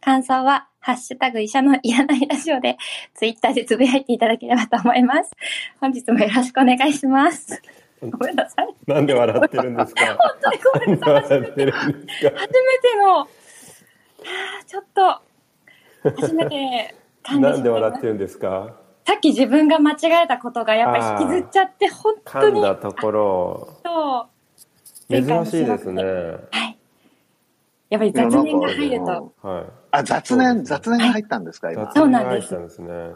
感想は、ハッシュタグ医者のいらないラジオで、ツイッターでつぶやいていただければと思います。本日もよろしくお願いします。ごめんなさい。なんで笑ってるんですか？本当にごめんなさい。初めての、はあちょっと、初めて感じなんで笑ってるんですか？さっき自分が間違えたことがやっぱり引きずっちゃって、本当噛んにだところ。と、珍しいですね。はい。やっぱり雑念が入ると、はいあ、雑念、雑念が入ったんですか、今。そう雑念がなんです入ったんですね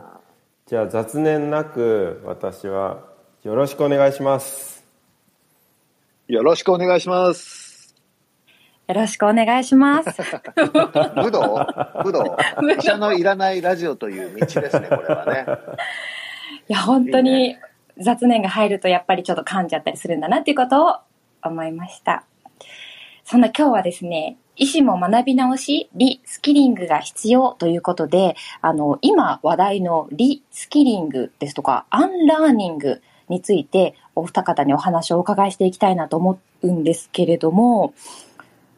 じゃあ雑念なく私はよろしくお願いしますよろしくお願いします。よろしくお願いします。武道？武道？医者のいらないラジオという道ですね、これはね。いや、本当に雑念が入るとやっぱりちょっと噛んじゃったりするんだなっていうことを思いました。そんな今日はですね、医師も学び直し、リスキリングが必要ということで、あの、今話題のリスキリングですとか、アンラーニングについてお二方にお話をお伺いしていきたいなと思うんですけれども、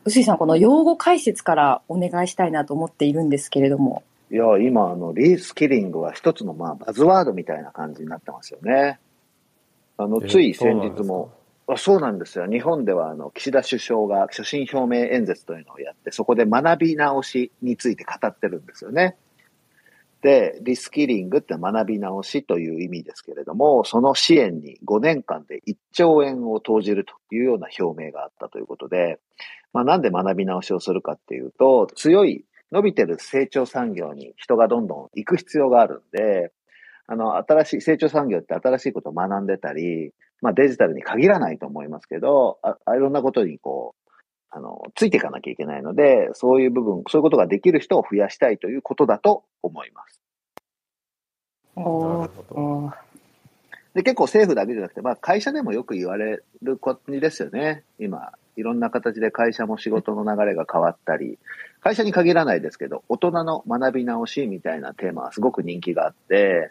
臼井さん、この用語解説からお願いしたいなと思っているんですけれども。いや、今、あの、リースキリングは一つの、まあ、バズワードみたいな感じになってますよね。あの、えつい先日も、あそうなんですよ。日本では、あの、岸田首相が所信表明演説というのをやって、そこで学び直しについて語ってるんですよね。で、リスキリングって学び直しという意味ですけれども、その支援に5年間で1兆円を投じるというような表明があったということで、まあなんで学び直しをするかっていうと、強い伸びてる成長産業に人がどんどん行く必要があるんで、あの、新しい、成長産業って新しいことを学んでたり、まあデジタルに限らないと思いますけど、ああいろんなことにこう、あの、ついていかなきゃいけないので、そういう部分、そういうことができる人を増やしたいということだと思います。なるほどで、結構政府だけじゃなくて、まあ会社でもよく言われる感じですよね。今、いろんな形で会社も仕事の流れが変わったり、会社に限らないですけど、大人の学び直しみたいなテーマはすごく人気があって、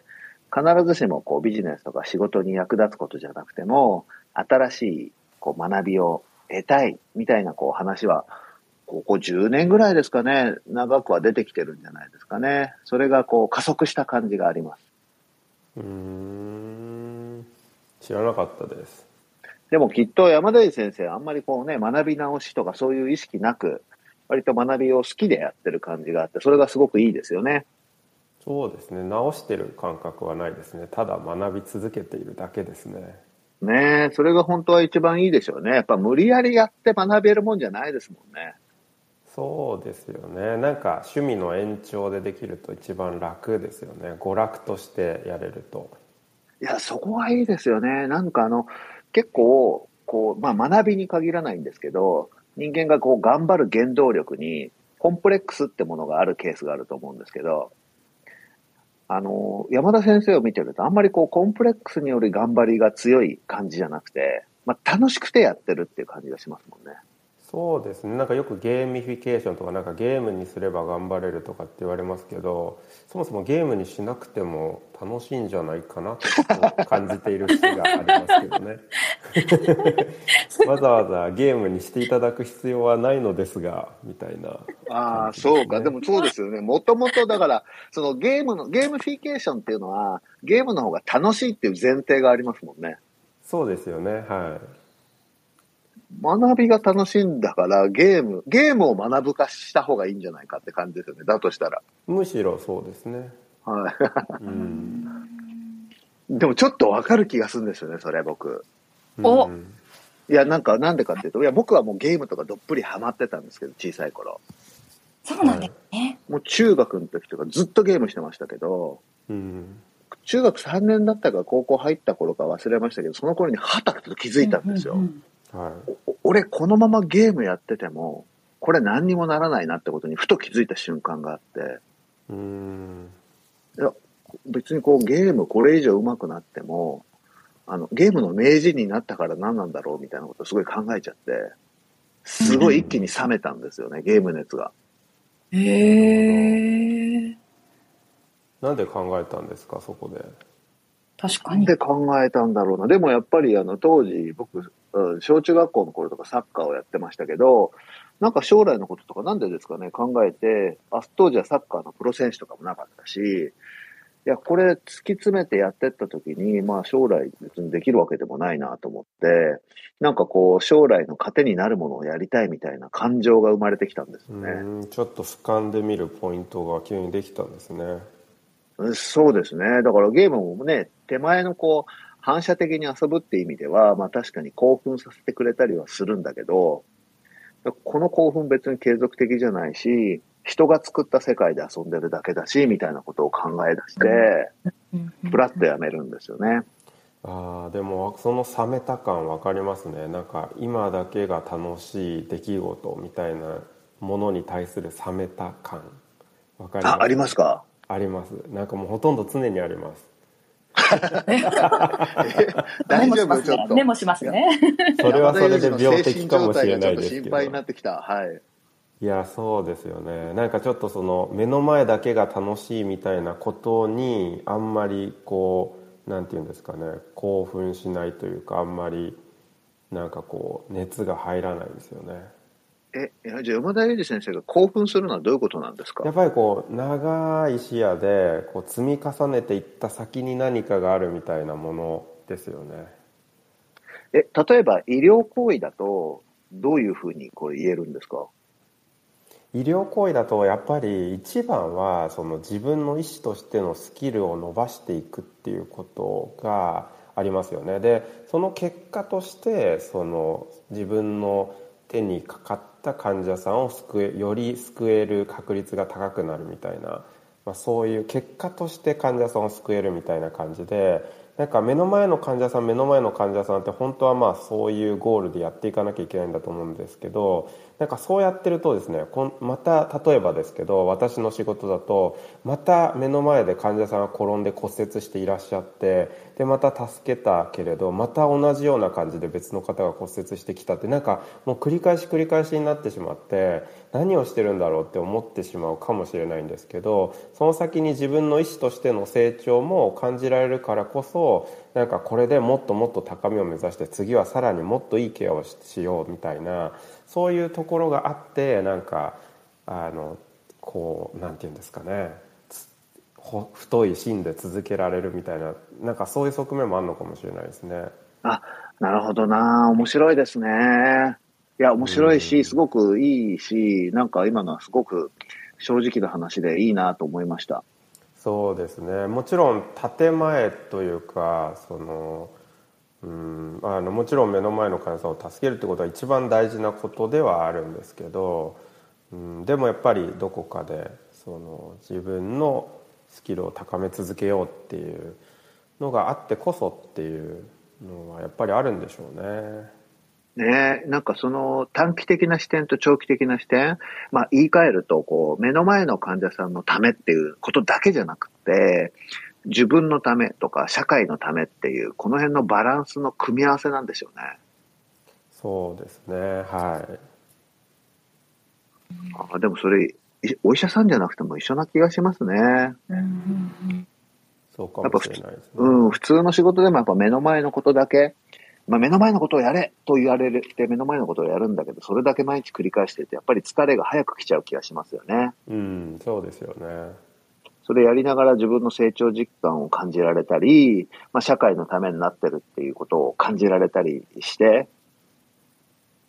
必ずしもこうビジネスとか仕事に役立つことじゃなくても、新しいこう学びを得たいみたいなこう話は、ここ10年ぐらいですかね、長くは出てきてるんじゃないですかね。それがこう加速した感じがあります。うーん知らなかったですでもきっと山田井先生、あんまりこうね、学び直しとかそういう意識なく、割と学びを好きでやってる感じがあって、それがすごくいいですよね。そうですね直してる感覚はないですねただ学び続けているだけですねねえ、それが本当は一番いいでしょうね。やっぱ無理やりやって学べるもんじゃないですもんね。そうですよねなんか趣味の延長でできると一番楽ですよね娯楽としてやれるといや、そこがいいですよね。なんかあの、結構、こう、まあ学びに限らないんですけど、人間がこう頑張る原動力に、コンプレックスってものがあるケースがあると思うんですけど、あの、山田先生を見てると、あんまりこう、コンプレックスによる頑張りが強い感じじゃなくて、まあ楽しくてやってるっていう感じがしますもんね。そうですねなんかよくゲーミフィケーションとかなんかゲームにすれば頑張れるとかって言われますけどそもそもゲームにしなくても楽しいんじゃないかなと感じている節がありますけどねわざわざゲームにしていただく必要はないのですがみたいなああ、感じですねそうか。でもそうですよね。もともとだから、そのゲームの、ゲームフィケーションっていうのは、ゲームの方が楽しいっていう前提がありますもんね。そうですよねはい学びが楽しいんだから、ゲーム、ゲームを学ぶ化した方がいいんじゃないかって感じですよね。だとしたら。むしろそうですねはうんい。でもちょっとわかる気がするんですよね、それ僕。おうんいや、なんか、なんでかっていうと、いや、僕はもうゲームとかどっぷりハマってたんですけど、小さい頃。そうなんですね。もう中学の時とかずっとゲームしてましたけど、うん中学3年だったか高校入った頃か忘れましたけど、その頃にはたと気づいたんですよ。うんうんはいお俺このままゲームやってても、これ何にもならないなってことにふと気づいた瞬間があって、うんいや、別にこうゲームこれ以上上手くなっても、あの、ゲームの名人になったから何なんだろうみたいなことをすごい考えちゃって、すごい一気に冷めたんですよね、ゲーム熱が。へえ。なんで考えたんですかそこで確かに。で考えたんだろうな。でもやっぱりあの当時僕、うん小中学校の頃とかサッカーをやってましたけど、なんか将来のこととかなんでですかね考えて、あ、当時はサッカーのプロ選手とかもなかったし、いや、これ突き詰めてやってった時に、まあ将来別にできるわけでもないなと思って、なんかこう将来の糧になるものをやりたいみたいな感情が生まれてきたんですよね。うんちょっと俯瞰で見るポイントが急にできたんですねそうですね。だからゲームもね、手前のこう、反射的に遊ぶって意味では、まあ確かに興奮させてくれたりはするんだけど、この興奮別に継続的じゃないし、人が作った世界で遊んでるだけだし、みたいなことを考え出して、プラッとやめるんですよね。あーでもその冷めた感分かりますね。なんか今だけが楽しい出来事みたいなものに対する冷めた感。分かります？あ、ありますか？あります。なんかもうほとんど常にあります 大丈夫？ちょっと。ねメモしますね。それはそれで病的かもしれないですけど心配になってきた。はい。いやそうですよねなんかちょっとその目の前だけが楽しいみたいなことにあんまりこうなんていうんですかね興奮しないというかあんまりなんかこう熱が入らないですよねえ、じゃあ山田裕二先生が興奮するのはどういうことなんですか？やっぱりこう長い視野でこう積み重ねていった先に何かがあるみたいなものですよね。え、例えば医療行為だと、どういうふうにこれ言えるんですか？医療行為だとやっぱり一番はその自分の医師としてのスキルを伸ばしていくっていうことがありますよね。でその結果としてその自分の手にかかった患者さんを救えより救える確率が高くなるみたいな、まあ、そういう結果として患者さんを救えるみたいな感じでなんか目の前の患者さん目の前の患者さんって本当はまあそういうゴールでやっていかなきゃいけないんだと思うんですけどなんかそうやってるとですねこんまた例えばですけど私の仕事だとまた目の前で患者さんが転んで骨折していらっしゃってでまた助けたけれどまた同じような感じで別の方が骨折してきたってなんかもう繰り返し繰り返しになってしまって何をしてるんだろうって思ってしまうかもしれないんですけどその先に自分の意思としての成長も感じられるからこそなんかこれでもっともっと高みを目指して次はさらにもっといいケアをししようみたいなそういうところがあってなんかあのこうなんて言うんですかね太い芯で続けられるみたいななんかそういう側面もあるのかもしれないですね。あ、なるほどな面白いですね。いや、面白いし、うんすごくいいし、なんか今のはすごく正直な話でいいなと思いました。そうですねもちろん建前というかそのうんあのもちろん目の前の患者さんを助けるってことは一番大事なことではあるんですけど、うん、でもやっぱりどこかでその自分のスキルを高め続けようっていうのがあってこそっていうのはやっぱりあるんでしょうね。ねなんかその短期的な視点と長期的な視点、まあ言い換えると、こう、目の前の患者さんのためっていうことだけじゃなくて、自分のためとか社会のためっていう、この辺のバランスの組み合わせなんでしょうね。そうですねはいあでもそれ、いお医者さんじゃなくても一緒な気がしますね。そうかもしれないですね。うん、普通の仕事でもやっぱ目の前のことだけ、まあ、目の前のことをやれと言われて目の前のことをやるんだけど、それだけ毎日繰り返してると、やっぱり疲れが早く来ちゃう気がしますよね。うんそうですよね。それやりながら自分の成長実感を感じられたり、まあ、社会のためになってるっていうことを感じられたりして、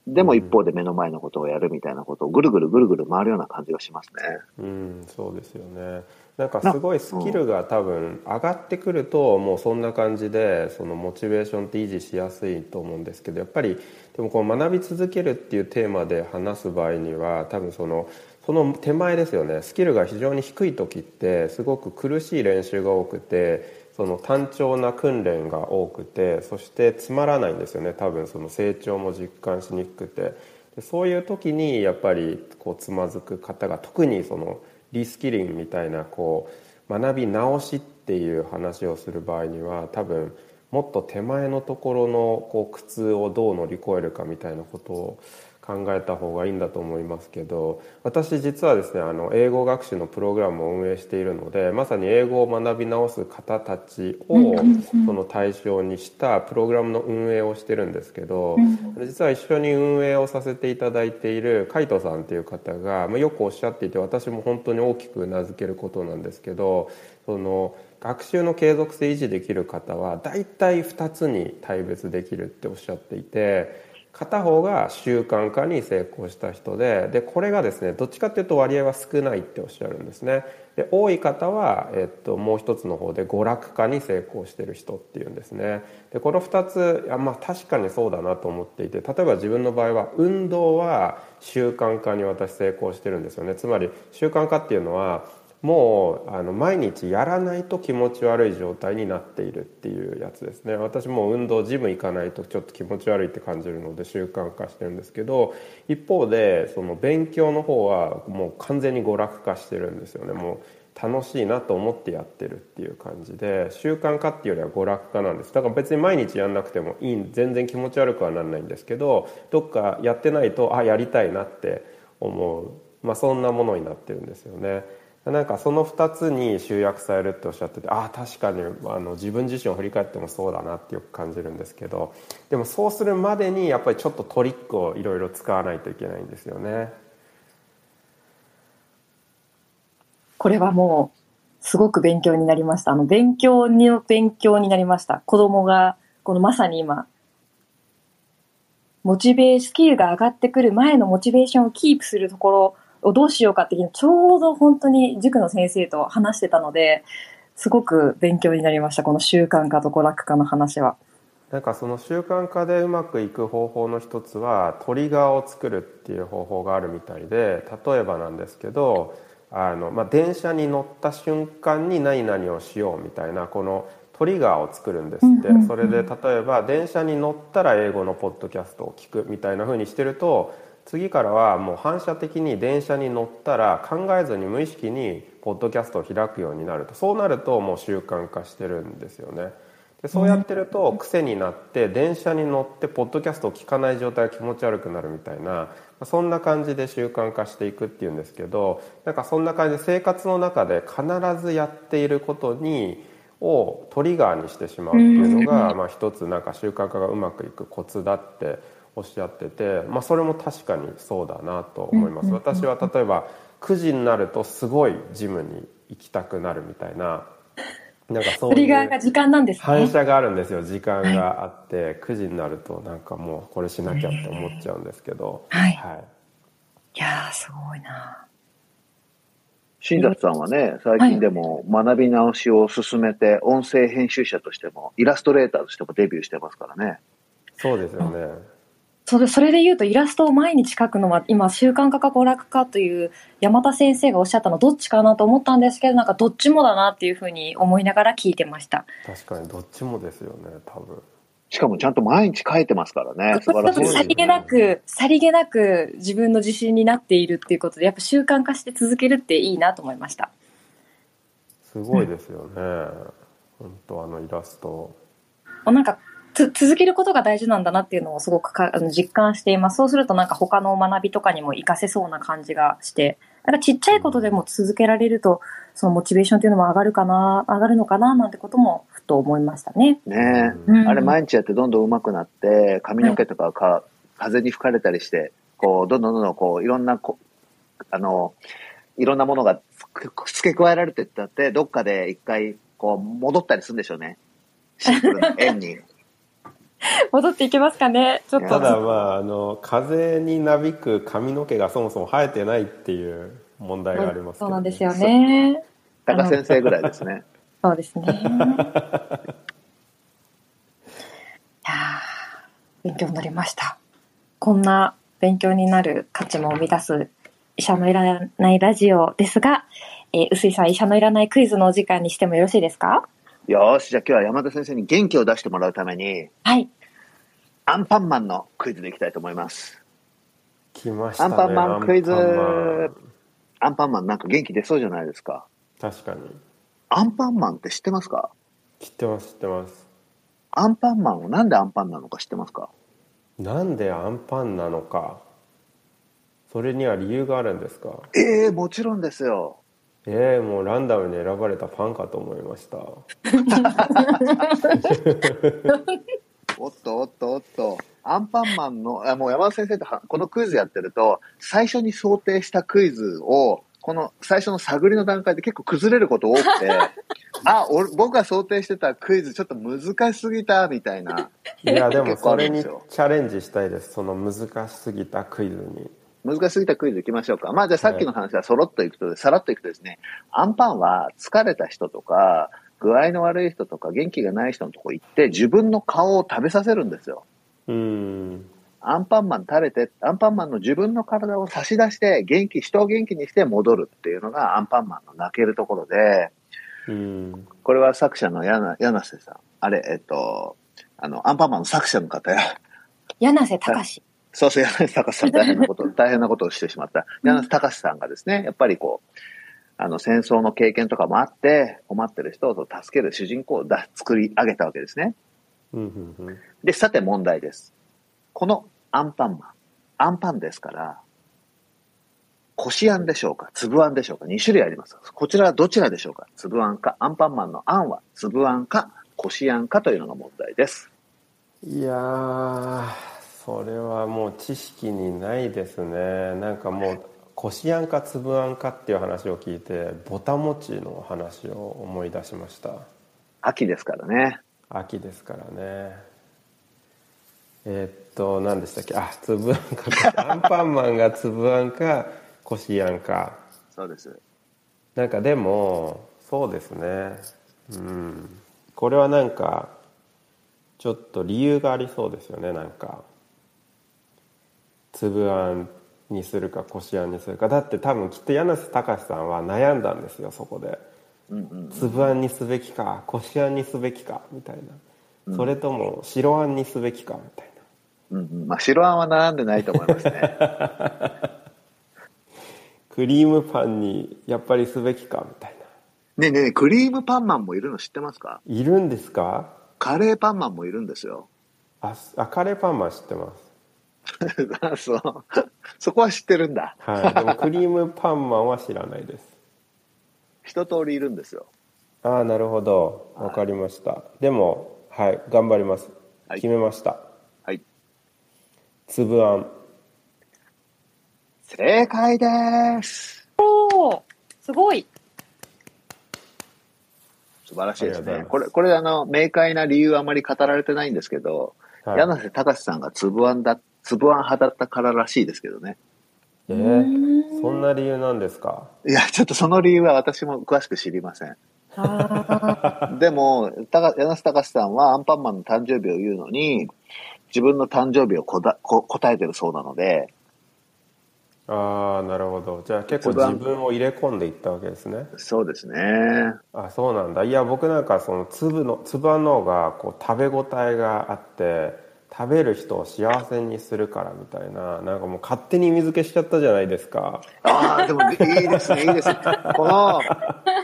でも一方で目の前のことをやるみたいなことをぐるぐるぐるぐる回るような感じがしますね。うん、そうですよね。なんかすごいスキルが多分上がってくるともうそんな感じでそのモチベーションって維持しやすいと思うんですけどやっぱりでもこう学び続けるっていうテーマで話す場合には多分そのその手前ですよね。スキルが非常に低い時ってすごく苦しい練習が多くてその単調な訓練が多くてそしてつまらないんですよね。多分その成長も実感しにくくて。でそういう時にやっぱりこうつまずく方が特にそのリスキリングみたいなこう学び直しっていう話をする場合には多分もっと手前のところのこう苦痛をどう乗り越えるかみたいなことを考えた方がいいんだと思いますけど私実はですねあの英語学習のプログラムを運営しているのでまさに英語を学び直す方たちをその対象にしたプログラムの運営をしてるんですけど実は一緒に運営をさせていただいている海斗さんっていう方がよくおっしゃっていて私も本当に大きく名付けることなんですけどその学習の継続性維持できる方は大体2つに大別できるっておっしゃっていて片方が習慣化に成功した人ででこれがですねどっちかっていうと割合は少ないっておっしゃるんですね。で多い方は、えっと、もう一つの方で娯楽化に成功してる人っていうんですね。でこの2ついやまあ確かにそうだなと思っていて例えば自分の場合は運動は習慣化に私成功してるんですよね。つまり習慣化っていうのはもうあの毎日やらないと気持ち悪い状態になっているっていうやつですね。私も運動ジム行かないとちょっと気持ち悪いって感じるので習慣化してるんですけど一方でその勉強の方はもう完全に娯楽化してるんですよね。もう楽しいなと思ってやってるっていう感じで習慣化っていうよりは娯楽化なんです。だから別に毎日やんなくてもいい全然気持ち悪くはならないんですけどどっかやってないとあやりたいなって思う、まあ、そんなものになってるんですよね。なんかその2つに集約されるっておっしゃっててああ確かにあの自分自身を振り返ってもそうだなってよく感じるんですけどでもそうするまでにやっぱりちょっとトリックをいろいろ使わないといけないんですよね。これはもうすごく勉強になりました。あの勉強に勉強になりました。子供がこのまさに今モチベースキルが上がってくる前のモチベーションをキープするところをどうしようかってちょうど本当に塾の先生と話してたので、すごく勉強になりました。この習慣化と娯楽化の話は。なんかその習慣化でうまくいく方法の一つはトリガーを作るっていう方法があるみたいで例えばなんですけどあの、まあ、電車に乗った瞬間に何々をしようみたいなこのトリガーを作るんですってそれで例えば電車に乗ったら英語のポッドキャストを聞くみたいな風にしてると次からはもう反射的に電車に乗ったら考えずに無意識にポッドキャストを開くようになると。そうなるともう習慣化してるんですよね。でそうやってると癖になって電車に乗ってポッドキャストを聞かない状態が気持ち悪くなるみたいなそんな感じで習慣化していくっていうんですけどなんかそんな感じで生活の中で必ずやっていることにをトリガーにしてしまうっていうのが、まあ、一つなんか習慣化がうまくいくコツだっておっしゃってて、まあ、それも確かにそうだなと思います、私は例えば9時になるとすごいジムに行きたくなるみたいななんかそういう時間なんです、ね、反射があるんですよ。時間があって、はい、9時になるとなんかもうこれしなきゃって思っちゃうんですけど、はい、はい、いやすごいな。新里さんはね、最近でも学び直しを進めて、音声編集者としても、イラストレーターとしてもデビューしてますからね。そうですよね。それそれで言うとイラストを毎日描くのは今習慣化か娯楽化という山田先生がおっしゃったのどっちかなと思ったんですけどなんかどっちもだなっていうふうに思いながら聞いてました。確かにどっちもですよね多分。しかもちゃんと毎日書いてますからね。素晴らしい、ね、さりげなくさりげなく自分の自信になっているっていうことでやっぱ習慣化して続けるっていいなと思いました。すごいですよね、うん、本当あのイラスト。なんか続けることが大事なんだなっていうのをすごくかあの実感しています。そうするとなんか他の学びとかにも活かせそうな感じがして、なんかちっちゃいことでも続けられると、そのモチベーションっていうのも上がるかな、上がるのかななんてこともふと思いましたね。ねえ、うん、あれ毎日やってどんどん上手くなって、髪の毛とかか、風に吹かれたりして、こう、どんどんどんどんこう、いろんなこ、あの、いろんなものが付け加えられてったって、どっかで一回、こう、戻ったりするんでしょうね。シンプルな 円に。戻っていけますかね？ちょっと。ただまああの風になびく髪の毛がそもそも生えてないっていう問題がありますけど、ね、そうなんですよね。高先生ぐらいですね。そうですね。いや勉強になりました。こんな勉強になる価値も生み出す医者のいらないラジオですが、えー、臼井さん医者のいらないクイズのお時間にしてもよろしいですか？よし、じゃあ今日は山田先生に元気を出してもらうために、はい。アンパンマンのクイズでいきたいと思います。来ましたね。アンパンマンクイズ。アンパンマンなんか元気出そうじゃないですか？確かにアンパンマンって知ってますか？知ってます知ってますアンパンマンはなんでアンパンなのか知ってますか？なんでアンパンなのかそれには理由があるんですかええもちろんですよ。ええもうランダムに選ばれたパンかと思いました おっとおっとおっと。アンパンマンの、あもう山田先生とはこのクイズやってると、最初に想定したクイズを、この最初の探りの段階で結構崩れること多くて、あ、俺、僕が想定してたクイズちょっと難しすぎた、みたいな。いやでもそれにチャレンジしたいですその難しすぎたクイズに難しすぎたクイズいきましょうか。まあじゃあさっきの話はそろっといくと、さらっといくとですね、アンパンは疲れた人とか、具合の悪い人とか元気がない人のとこ行って自分の顔を食べさせるんですよ。うーんアンパンマン食べて、アンパンマンの自分の体を差し出して、元気、人を元気にして戻るっていうのがアンパンマンの泣けるところで、うーんこれは作者の柳柳瀬さん。あれ、えっと、あの、アンパンマンの作者の方や、柳瀬隆。そうそう、柳瀬隆さん大変なこと、大変なことをしてしまった。柳瀬隆さんがですね、やっぱりこう、あの、戦争の経験とかもあって、困ってる人を助ける主人公をだ作り上げたわけですね。うんうんうんで、さて問題です。このアンパンマン、アンパンですから、こしあんでしょうか粒あんでしょうか ?2 種類あります。こちらはどちらでしょうか粒あんか、アンパンマンのあんは粒あんか、こしあんかというのが問題です。いやーそれはもう知識にないですね。なんかもうこしあんか粒あんかっていう話を聞いてぼたもちの話を思い出しました。秋ですからね。秋ですからね。えーっと何でしたっけ？あ粒あんかアンパンマンが粒あんかこしあんか。そうです。なんかでもそうですね。うん。これはなんかちょっと理由がありそうですよねなんか粒あんにするかこしあんにするかだって多分きっと柳瀬隆さんは悩んだんですよそこでうんうん。粒あんにすべきかこしあんにすべきかみたいなそれとも白あんにすべきかみたいなうんうん。まあ、白あんは並んでないと思いますね。クリームパンにやっぱりすべきかみたいなねえねえクリームパンマンもいるの知ってますか？いるんですか？カレーパンマンもいるんですよ。ああカレーパンマン知ってますあ そう。そこは知ってるんだ。はいでもクリームパンマンは知らないです一通りいるんですよ。ああなるほどわかりました、でもはい頑張ります、はい決めましたはい。粒あん正解です。おーすごい。素晴らしいですありがとうございます。ねこれ、これあの、明快な理由はあまり語られてないんですけど、はい柳瀬隆さんが粒あんだ、粒あん派だったかららしいですけどね。えうー、ん。そんな理由なんですか？いや、ちょっとその理由は私も詳しく知りません。あ でも、たか柳瀬隆さんはアンパンマンの誕生日を言うのに、自分の誕生日をこだこ答えてるそうなので、ああなるほど。じゃあ結構自分を入れ込んでいったわけですね。そうですね。あそうなんだ。いや僕なんかその粒の粒あんの方がこう食べ応えがあって食べる人を幸せにするからみたいななんかもう勝手に意味付けしちゃったじゃないですかああ、でもいいですね、いいですね。この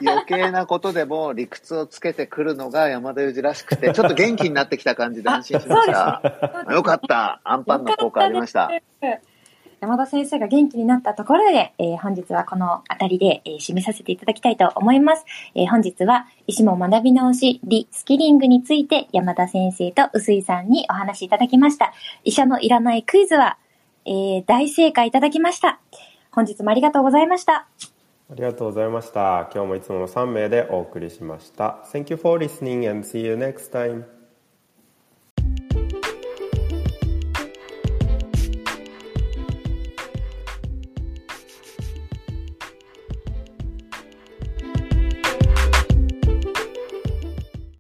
余計なことでも理屈をつけてくるのが山田裕二らしくて、ちょっと元気になってきた感じで安心しました。よかった。アンパンの効果ありました。山田先生が元気になったところで、えー本日はこのあたりで、えー締めさせていただきたいと思います。えー本日は医師も学び直し、リスキリングについて山田先生と臼井さんにお話しいただきました。医者のいらないクイズは、えー大正解いただきました。本日もありがとうございました。ありがとうございました今日もいつもの3名でお送りしました Thank you for listening and see you next time